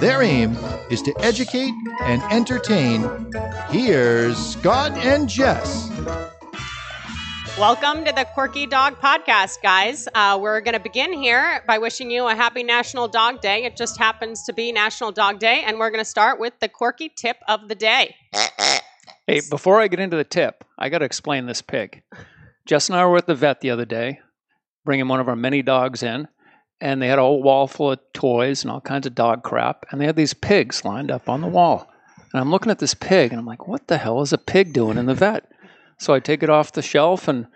Their aim is to educate and entertain. Here's Scott and Jess. Welcome to the Quirky Dog Podcast, guys. Uh, we're going to begin here by wishing you a happy National Dog Day. It just happens to be National Dog Day, and we're going to start with the quirky tip of the day. Hey, before I get into the tip, I got to explain this pig. Jess and I were at the vet the other day, bringing one of our many dogs in, and they had a whole wall full of toys and all kinds of dog crap, and they had these pigs lined up on the wall. And I'm looking at this pig, and I'm like, what the hell is a pig doing in the vet? So I take it off the shelf and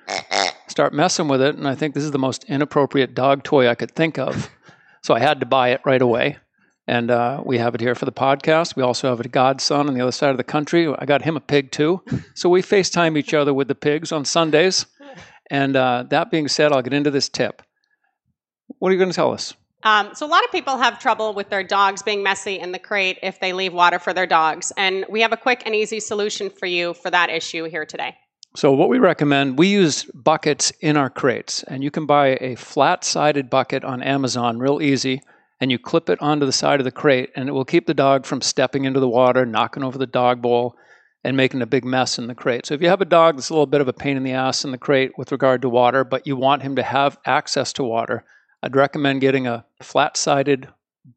start messing with it, and I think this is the most inappropriate dog toy I could think of. So I had to buy it right away. And uh, we have it here for the podcast. We also have a godson on the other side of the country. I got him a pig too. So we FaceTime each other with the pigs on Sundays. And uh, that being said, I'll get into this tip. What are you going to tell us? Um, so, a lot of people have trouble with their dogs being messy in the crate if they leave water for their dogs. And we have a quick and easy solution for you for that issue here today. So, what we recommend, we use buckets in our crates, and you can buy a flat sided bucket on Amazon real easy, and you clip it onto the side of the crate, and it will keep the dog from stepping into the water, knocking over the dog bowl, and making a big mess in the crate. So, if you have a dog that's a little bit of a pain in the ass in the crate with regard to water, but you want him to have access to water, I'd recommend getting a flat sided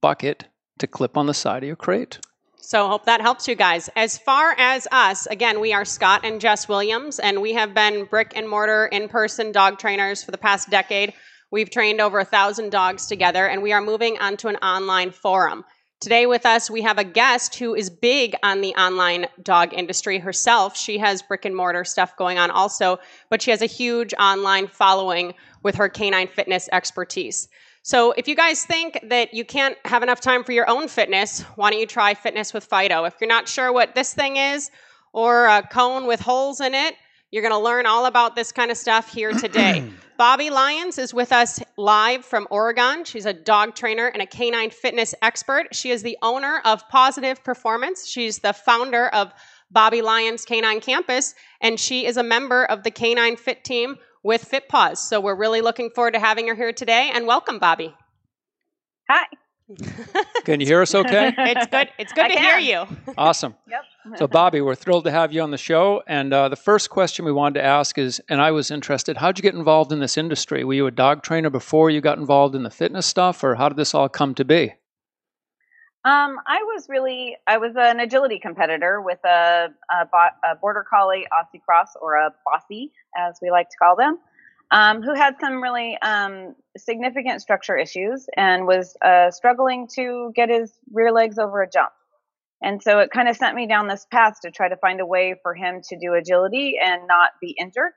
bucket to clip on the side of your crate. So, hope that helps you guys. As far as us, again, we are Scott and Jess Williams, and we have been brick and mortar in person dog trainers for the past decade. We've trained over a thousand dogs together, and we are moving onto an online forum. Today, with us, we have a guest who is big on the online dog industry herself. She has brick and mortar stuff going on also, but she has a huge online following with her canine fitness expertise. So, if you guys think that you can't have enough time for your own fitness, why don't you try Fitness with Fido? If you're not sure what this thing is, or a cone with holes in it, you're going to learn all about this kind of stuff here today. Bobbie Lyons is with us live from Oregon. She's a dog trainer and a canine fitness expert. She is the owner of Positive Performance. She's the founder of Bobbie Lyons Canine Campus, and she is a member of the Canine Fit team with FitPaws. So we're really looking forward to having her here today. And welcome, Bobbie. Hi. Can you hear us okay? It's good. It's good I to can. hear you. Awesome. Yep. So, Bobbie, we're thrilled to have you on the show. And uh, the first question we wanted to ask is, and I was interested, how'd you get involved in this industry? Were you a dog trainer before you got involved in the fitness stuff, or how did this all come to be? Um, I was really, I was an agility competitor with a, a, bo- a border collie Aussie cross or a bossy, as we like to call them, um, who had some really um, significant structure issues and was uh, struggling to get his rear legs over a jump. And so it kind of sent me down this path to try to find a way for him to do agility and not be injured.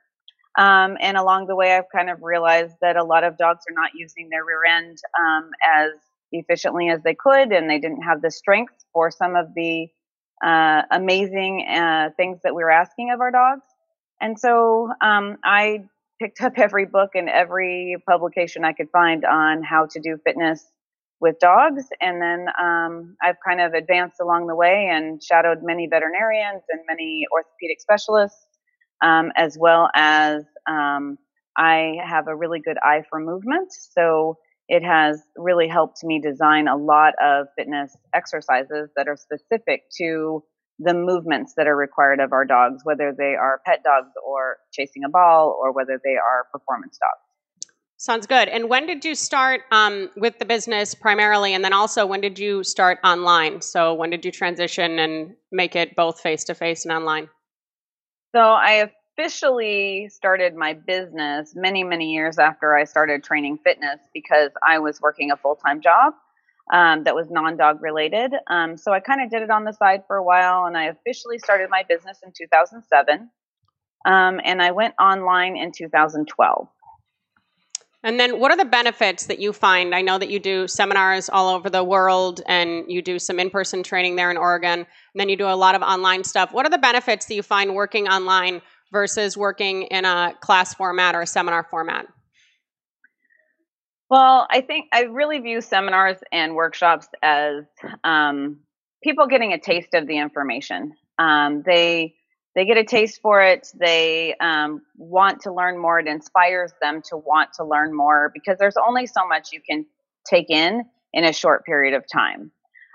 Um, and along the way, I've kind of realized that a lot of dogs are not using their rear end um, as efficiently as they could, and they didn't have the strength for some of the uh, amazing uh, things that we were asking of our dogs. And so um, I picked up every book and every publication I could find on how to do fitness with dogs. And then um, I've kind of advanced along the way and shadowed many veterinarians and many orthopedic specialists, um, as well as um, I have a really good eye for movement. So it has really helped me design a lot of fitness exercises that are specific to the movements that are required of our dogs, whether they are pet dogs or chasing a ball or whether they are performance dogs. Sounds good. And when did you start um, with the business primarily? And then also, when did you start online? So, when did you transition and make it both face to face and online? So I officially started my business many, many years after I started training fitness because I was working a full time job um, that was non dog related. Um, so I kind of did it on the side for a while, and I officially started my business in 2007. Um, and I went online in 2012. And then, what are the benefits that you find? I know that you do seminars all over the world and you do some in person training there in Oregon, and then you do a lot of online stuff. What are the benefits that you find working online versus working in a class format or a seminar format? Well, I think I really view seminars and workshops as um, people getting a taste of the information. Um, they they get a taste for it. They um, want to learn more. It inspires them to want to learn more because there's only so much you can take in in a short period of time.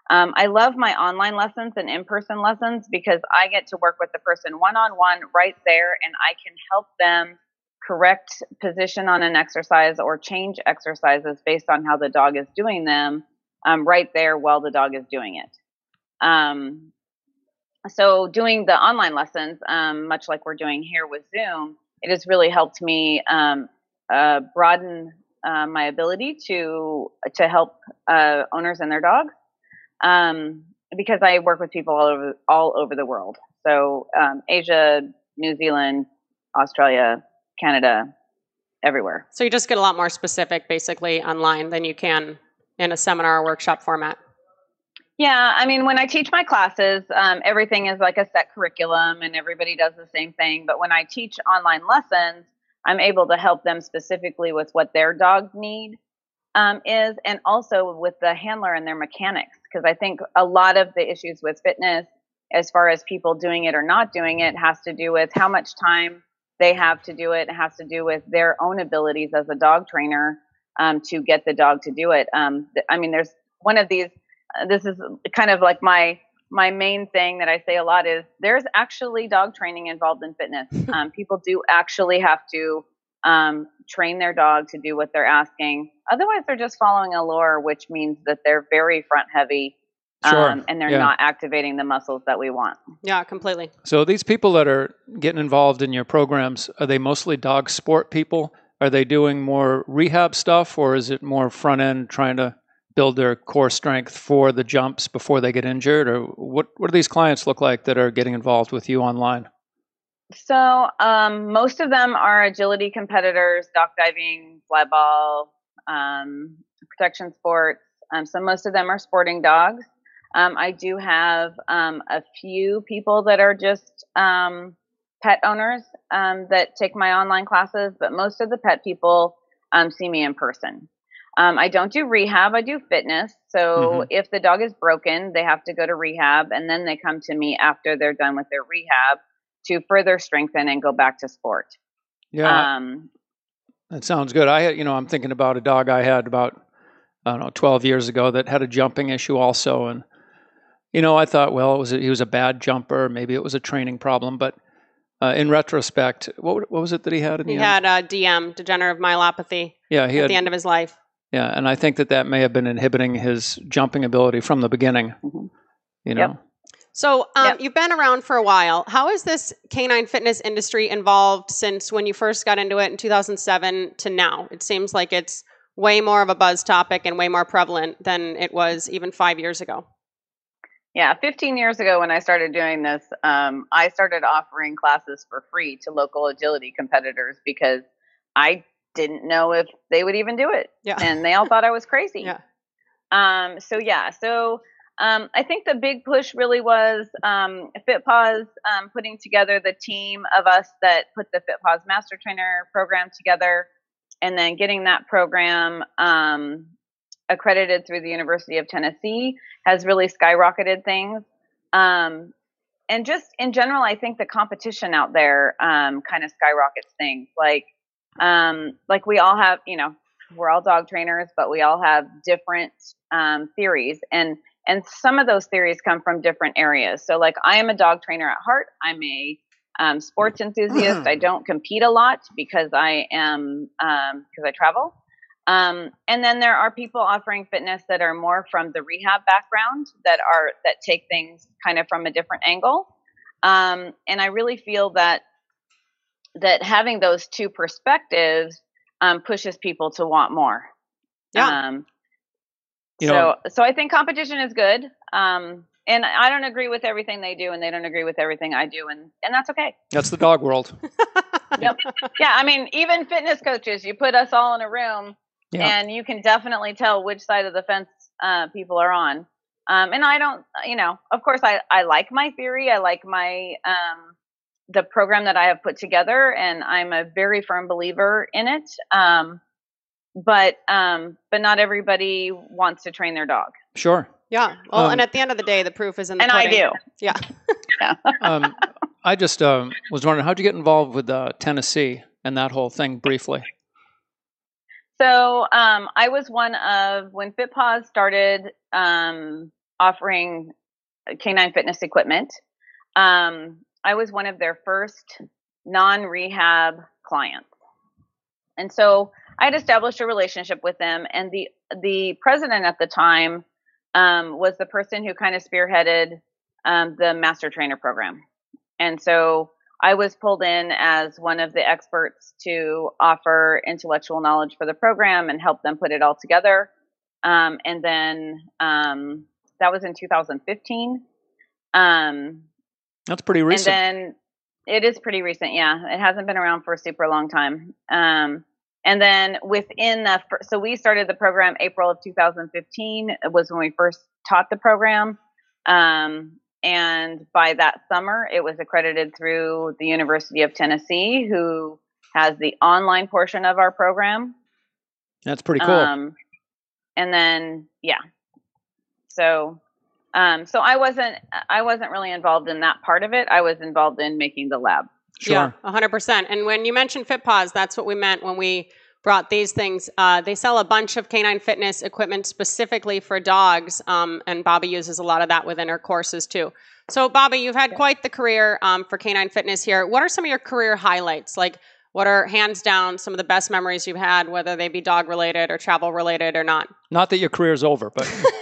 Um, I love my online lessons and in person lessons because I get to work with the person one on one right there and I can help them correct position on an exercise or change exercises based on how the dog is doing them um, right there while the dog is doing it. Um, so doing the online lessons, um, much like we're doing here with Zoom, it has really helped me um, uh, broaden uh, my ability to to help uh, owners and their dogs um, because I work with people all over all over the world. So um, Asia, New Zealand, Australia, Canada, everywhere. So you just get a lot more specific, basically, online than you can in a seminar or workshop format. Yeah, I mean, when I teach my classes, um, everything is like a set curriculum and everybody does the same thing. But when I teach online lessons, I'm able to help them specifically with what their dog's need um, is and also with the handler and their mechanics. Because I think a lot of the issues with fitness, as far as people doing it or not doing it, has to do with how much time they have to do it. It has to do with their own abilities as a dog trainer um, to get the dog to do it. Um, I mean, there's one of these this is kind of like my my main thing that I say a lot is there's actually dog training involved in fitness. Um, people do actually have to um, train their dog to do what they're asking. Otherwise, they're just following a lure, which means that they're very front heavy. Sure. Um, and they're Yeah. not activating the muscles that we want. Yeah, completely. So these people that are getting involved in your programs, are they mostly dog sport people? Are they doing more rehab stuff or is it more front end trying to build their core strength for the jumps before they get injured? Or what, what do these clients look like that are getting involved with you online? So um, most of them are agility competitors, dock diving, fly ball, um, protection sports. Um, so most of them are sporting dogs. Um, I do have um, a few people that are just um, pet owners that take my online classes, but most of the pet people see me in person. Um, I don't do rehab, I do fitness. So Mhm. if the dog is broken, they have to go to rehab, and then they come to me after they're done with their rehab to further strengthen and go back to sport. Yeah, Um, that sounds good. I had, you know, I'm thinking about a dog I had about, I don't know, 12 years ago that had a jumping issue also. And, you know, I thought, well, it was a, he was a bad jumper. Maybe it was a training problem. But uh, in retrospect, what, what was it that he had in the He end? had uh, DM, degenerative myelopathy, yeah, he at had the end of his life. Yeah, and I think that that may have been inhibiting his jumping ability from the beginning. Mhm. You know, Yep. So um, Yep. you've been around for a while. How has this canine fitness industry involved since when you first got into it in 2007 to now? It seems like it's way more of a buzz topic and way more prevalent than it was even five years ago. yeah, 15 years ago when I started doing this, um, I started offering classes for free to local agility competitors because I didn't know if they would even do it, Yeah. and they all thought I was crazy. Yeah. Um, so yeah, so um, I think the big push really was um, FitPaws um, putting together the team of us that put the FitPaws Master Trainer program together, and then getting that program um, accredited through the University of Tennessee has really skyrocketed things. Um, and just in general, I think the competition out there um, kind of skyrockets things. Like, um, like we all have, you know, we're all dog trainers, but we all have different um, theories, and and some of those theories come from different areas. So, like, I am a dog trainer at heart. I'm a um, sports enthusiast. I don't compete a lot because I am because I travel. Um, and then there are people offering fitness that are more from the rehab background that are that take things kind of from a different angle. Um, and I really feel that that having those two perspectives um, pushes people to want more. Yeah. Um, You so know- so I think competition is good. Um, and I don't agree with everything they do, and they don't agree with everything I do, and and that's okay. that's the dog world. Yep. Yeah, I mean, even fitness coaches, you put us all in a room, Yeah. and you can definitely tell which side of the fence uh, people are on. Um, and I don't, you know, of course, I I like my theory. I like my um, the program that I have put together, and I'm a very firm believer in it. Um, but um, but not everybody wants to train their dog, Sure. Yeah. Well, Um, and at the end of the day, the proof is in the and I pudding. do. Yeah. Um, I just um, was wondering, how'd you get involved with uh, Tennessee and that whole thing briefly? So um, I was one of when FitPaws started um, offering canine fitness equipment. Um, I was one of their first non-rehab clients, and so I had established a relationship with them. And the the president at the time um, was the person who kind of spearheaded um, the master trainer program, and so I was pulled in as one of the experts to offer intellectual knowledge for the program and help them put it all together. Um, and then um, that was in 2015. Um, That's pretty recent. and then it is pretty recent. Yeah, it hasn't been around for a super long time. Um, and then within the, so we started the program April of 2015 It was when we first taught the program. Um, and by that summer, it was accredited through the University of Tennessee, who has the online portion of our program. That's pretty cool. Um, and then yeah, so um, so I wasn't I wasn't really involved in that part of it. I was involved in making the lab. sure. Yeah, 100%. And when you mentioned FitPaws, that's what we meant when we brought these things. Uh, they sell a bunch of canine fitness equipment specifically for dogs, um, and Bobbie uses a lot of that within her courses too. So, Bobbie, you've had quite the career um, for canine fitness here. What are some of your career highlights? Like, what are hands down some of the best memories you've had, whether they be dog related or travel related or not? Not that your career is over, but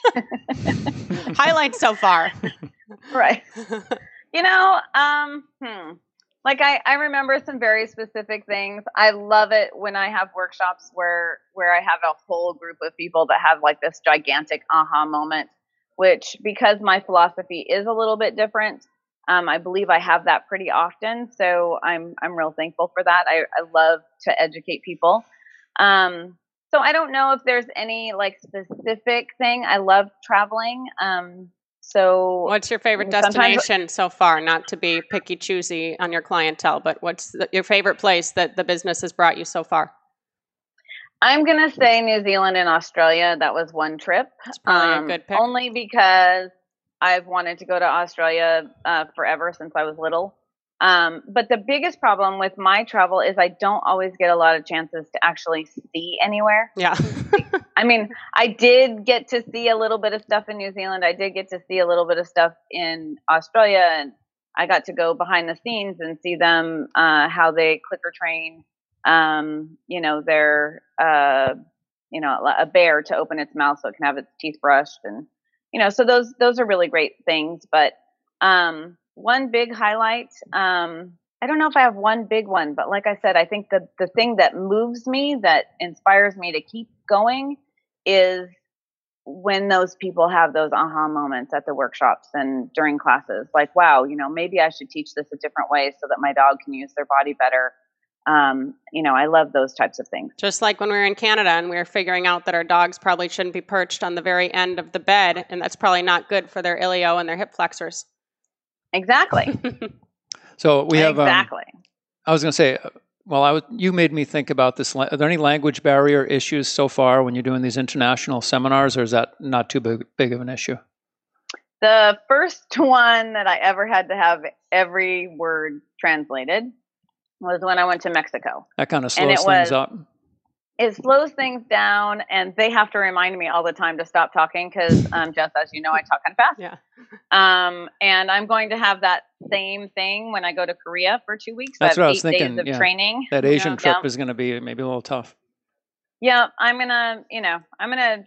highlights so far. Right. you know, um, hmm. Like I, I remember some very specific things. I love it when I have workshops where where I have a whole group of people that have like this gigantic aha moment, which because my philosophy is a little bit different, um, I believe I have that pretty often. So I'm I'm real thankful for that. I, I love to educate people. Um, so I don't know if there's any like specific thing. I love traveling. Um, so What's your favorite destination so far? Not to be picky choosy on your clientele, but what's the, your favorite place that the business has brought you so far? I'm gonna say New Zealand and Australia. That was one trip. Probably Um, a good pick. Only because I've wanted to go to Australia uh, forever since I was little. Um, but the biggest problem with my travel is I don't always get a lot of chances to actually see anywhere. yeah. I mean, I did get to see a little bit of stuff in New Zealand. I did get to see a little bit of stuff in Australia, and I got to go behind the scenes and see them uh, how they clicker train. Um, you know, their uh, you know a bear to open its mouth so it can have its teeth brushed, and you know, so those those are really great things. But um, one big highlight. Um, I don't know if I have one big one, but like I said, I think the the thing that moves me, that inspires me to keep going, is when those people have those aha moments at the workshops and during classes. Like, wow, you know, maybe I should teach this a different way so that my dog can use their body better. Um, you know, I love those types of things. Just like when we were in Canada and we were figuring out that our dogs probably shouldn't be perched on the very end of the bed, and that's probably not good for their ilio and their hip flexors. Exactly. so we have. Um, exactly. I was going to say, uh, well, I was, you made me think about this. la- Are there any language barrier issues so far when you're doing these international seminars, or is that not too big, big of an issue? The first one that I ever had to have every word translated was when I went to Mexico. That kind of And slows it things was- up. It slows things down, and they have to remind me all the time to stop talking because, um, just as you know, I talk kind of fast. Yeah. Um, and I'm going to have that same thing when I go to Korea for two weeks. That's I have what I was eight thinking, days of yeah. training. That Asian Yeah. trip Yeah. is going to be maybe a little tough. Yeah, I'm gonna, you know, I'm gonna.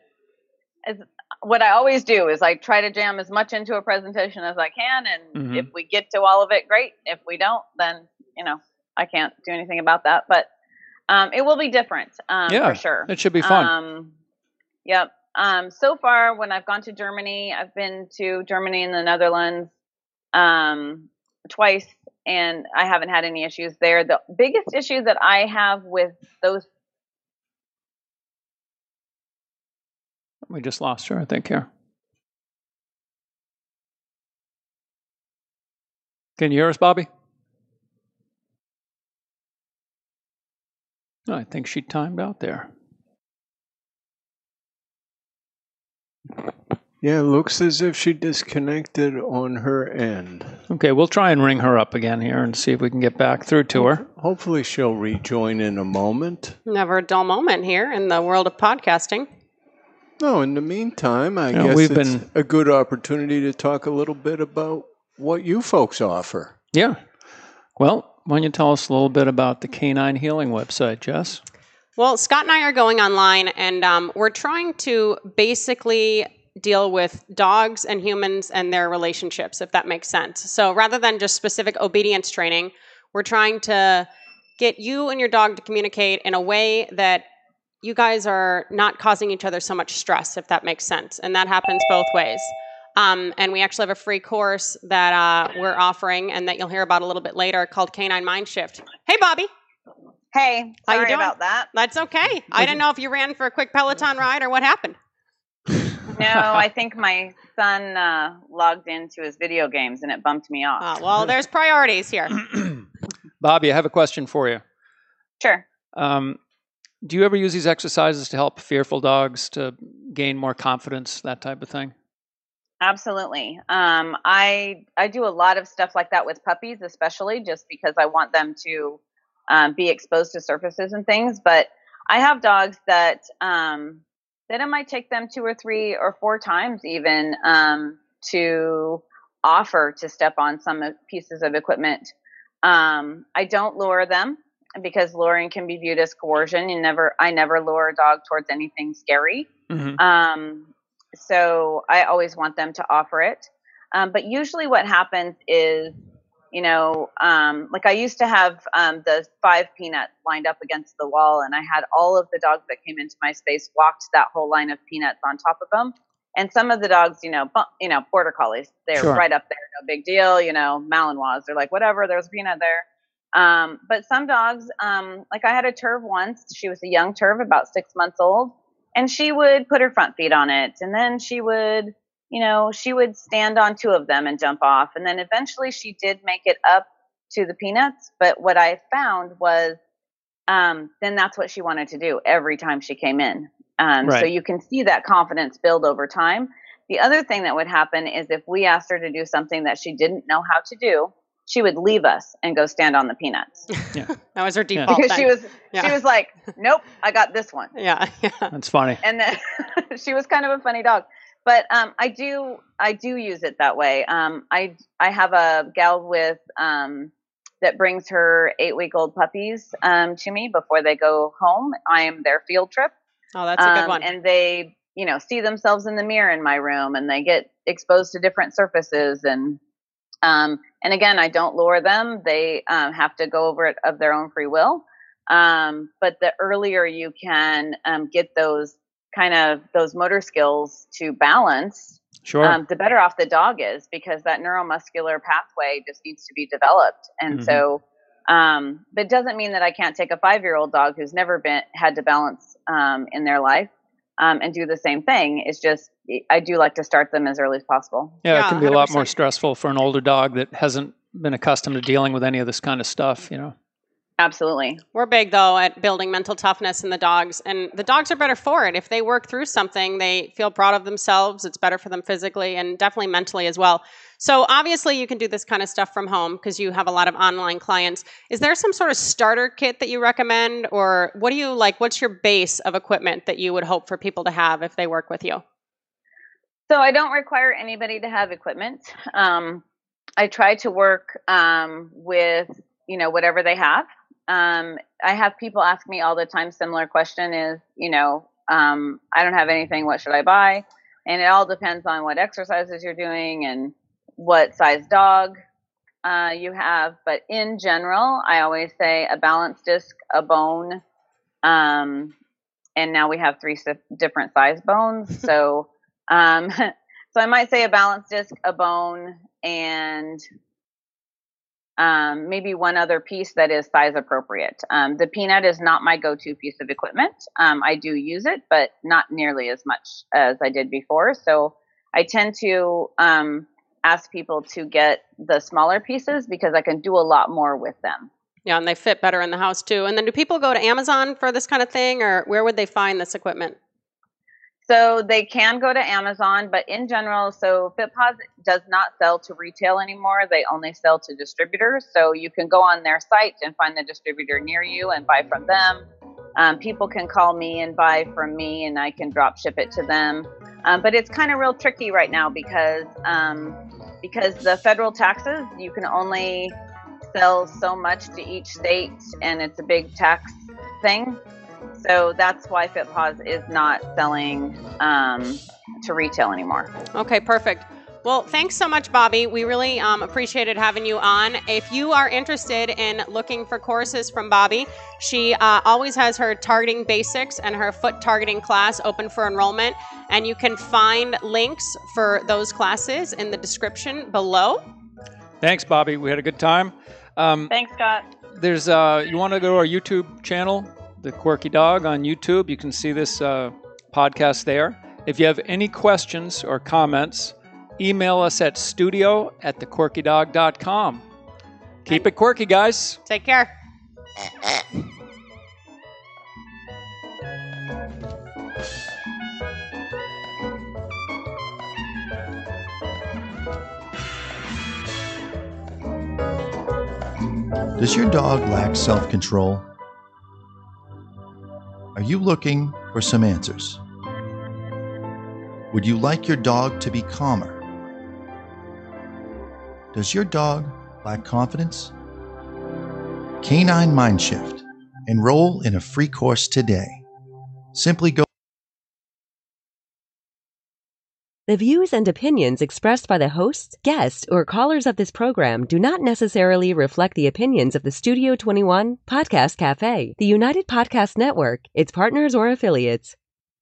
As what I always do is I try to jam as much into a presentation as I can, and Mhm. if we get to all of it, great. If we don't, then you know I can't do anything about that. But um, it will be different, um, Yeah, for sure. It should be fun. Um, yep. Um, so far, when I've gone to Germany, I've been to Germany and the Netherlands um, twice, and I haven't had any issues there. The biggest issue that I have with those We just lost her, I think, here. Can you hear us, Bobbie? I think she timed out there. Yeah, it looks as if she disconnected on her end. Okay, we'll try and ring her up again here and see if we can get back through to her. Hopefully, she'll rejoin in a moment. Never a dull moment here in the world of podcasting. No, in the meantime, I Yeah, guess we've it's been- a good opportunity to talk a little bit about what you folks offer. Yeah. Well, why don't you tell us a little bit about the Canine Healing website, Jess? Well, Scott and I are going online, and um, we're trying to basically deal with dogs and humans and their relationships, if that makes sense. So rather than just specific obedience training, we're trying to get you and your dog to communicate in a way that you guys are not causing each other so much stress, if that makes sense. And that happens both ways. Um, and we actually have a free course that uh, we're offering and that you'll hear about a little bit later called Canine Mind Shift. Hey, Bobbie. Hey, How you sorry doing? about that. That's okay. I didn't know if you ran for a quick Peloton ride or what happened. No, I think my son uh, logged into his video games and it bumped me off. Uh, well, there's priorities here. Bobbie, I have a question for you. Sure. Um, do you ever use these exercises to help fearful dogs to gain more confidence, that type of thing? Absolutely. Um, I I do a lot of stuff like that with puppies, especially just because I want them to um, be exposed to surfaces and things. But I have dogs that um, that it might take them two or three or four times even um, to offer to step on some pieces of equipment. Um, I don't lure them because luring can be viewed as coercion. You never, I never lure a dog towards anything scary. Mm-hmm. Um, so I always want them to offer it. Um, but usually what happens is, you know, um, like I used to have um, the five peanuts lined up against the wall, and I had all of the dogs that came into my space walked that whole line of peanuts on top of them. And some of the dogs, you know, bu- you know, border collies, they're Sure. right up there, no big deal. You know, Malinois, they're like, whatever, there's a peanut there. Um, but some dogs, um, like I had a terv once. She was a young terv, about six months old, and she would put her front feet on it, and then she would, you know, she would stand on two of them and jump off, and then eventually she did make it up to the peanuts. But what I found was, um, then that's what she wanted to do every time she came in. Um, So you can see that confidence build over time. The other thing that would happen is if we asked her to do something that she didn't know how to do, she would leave us and go stand on the peanuts Yeah. That was her default. because she was Yeah. she was like, "Nope, I got this one." Yeah, yeah. That's funny. and then she was kind of a funny dog. But um, I do I do use it that way. Um, I I have a gal with um, that brings her eight week old puppies um, to me before they go home. I am their field trip, Oh, that's a good Um, one. and they you know see themselves in the mirror in my room, and they get exposed to different surfaces and. Um, and again, I don't lure them; they um, have to go over it of their own free will. Um, but the earlier you can um, get those kind of those motor skills to balance, Sure. um, the better off the dog is because that neuromuscular pathway just needs to be developed. And Mhm. so, um, but it doesn't mean that I can't take a five year old dog who's never been had to balance um, in their life um, and do the same thing. It's just I do like to start them as early as possible. yeah, yeah, it can be a lot more stressful for an older dog that hasn't been accustomed to dealing with any of this kind of stuff, you know. Absolutely. We're big though at building mental toughness in the dogs, and the dogs are better for it. If they work through something, they feel proud of themselves. It's better for them physically and definitely mentally as well. So obviously, you can do this kind of stuff from home because you have a lot of online clients. Is there some sort of starter kit that you recommend, or what do you like? What's your base of equipment that you would hope for people to have if they work with you? So I don't require anybody to have equipment. Um, I try to work um, with you know whatever they have. Um, I have people ask me all the time. Similar question is you know um, I don't have anything. What should I buy? And it all depends on what exercises you're doing and what size dog uh, you have. But in general, I always say a balance disc, a bone, um, and now we have three si- different size bones. So um, so I might say a balance disc, a bone, and um, maybe one other piece that is size appropriate. Um, the peanut is not my go-to piece of equipment. Um, I do use it, but not nearly as much as I did before. So I tend to um, ask people to get the smaller pieces because I can do a lot more with them. Yeah, and they fit better in the house too. And then do people go to Amazon for this kind of thing, or where would they find this equipment? So they can go to Amazon, but in general, so FitPaws does not sell to retail anymore. They only sell to distributors. So you can go on their site and find the distributor near you and buy from them. Um, people can call me and buy from me, and I can drop ship it to them. Um, but it's kind of real tricky right now because um, because the federal taxes, you can only sell so much to each state, and it's a big tax thing. So that's why FitPaws is not selling um, to retail anymore. Okay, perfect. Well, thanks so much, Bobbie. We really um, appreciated having you on. If you are interested in looking for courses from Bobbie, she uh, always has her targeting basics and her foot targeting class open for enrollment. And you can find links for those classes in the description below. Thanks, Bobbie. We had a good time. Um, Thanks, Scott. There's uh, you want to go to our YouTube channel, the Quirky Dog on YouTube. You can see this uh, podcast there. If you have any questions or comments, email us at studio at thequirkydog.com. Keep it quirky, guys. Take care. Does your dog lack self control? Are you looking for some answers? Would you like your dog to be calmer? Does your dog lack confidence? Canine Mindshift. Enroll in a free course today. Simply go The views and opinions expressed by the hosts, guests, or callers of this program do not necessarily reflect the opinions of the Studio 21 Podcast Cafe, the United Podcast Network, its partners, or affiliates.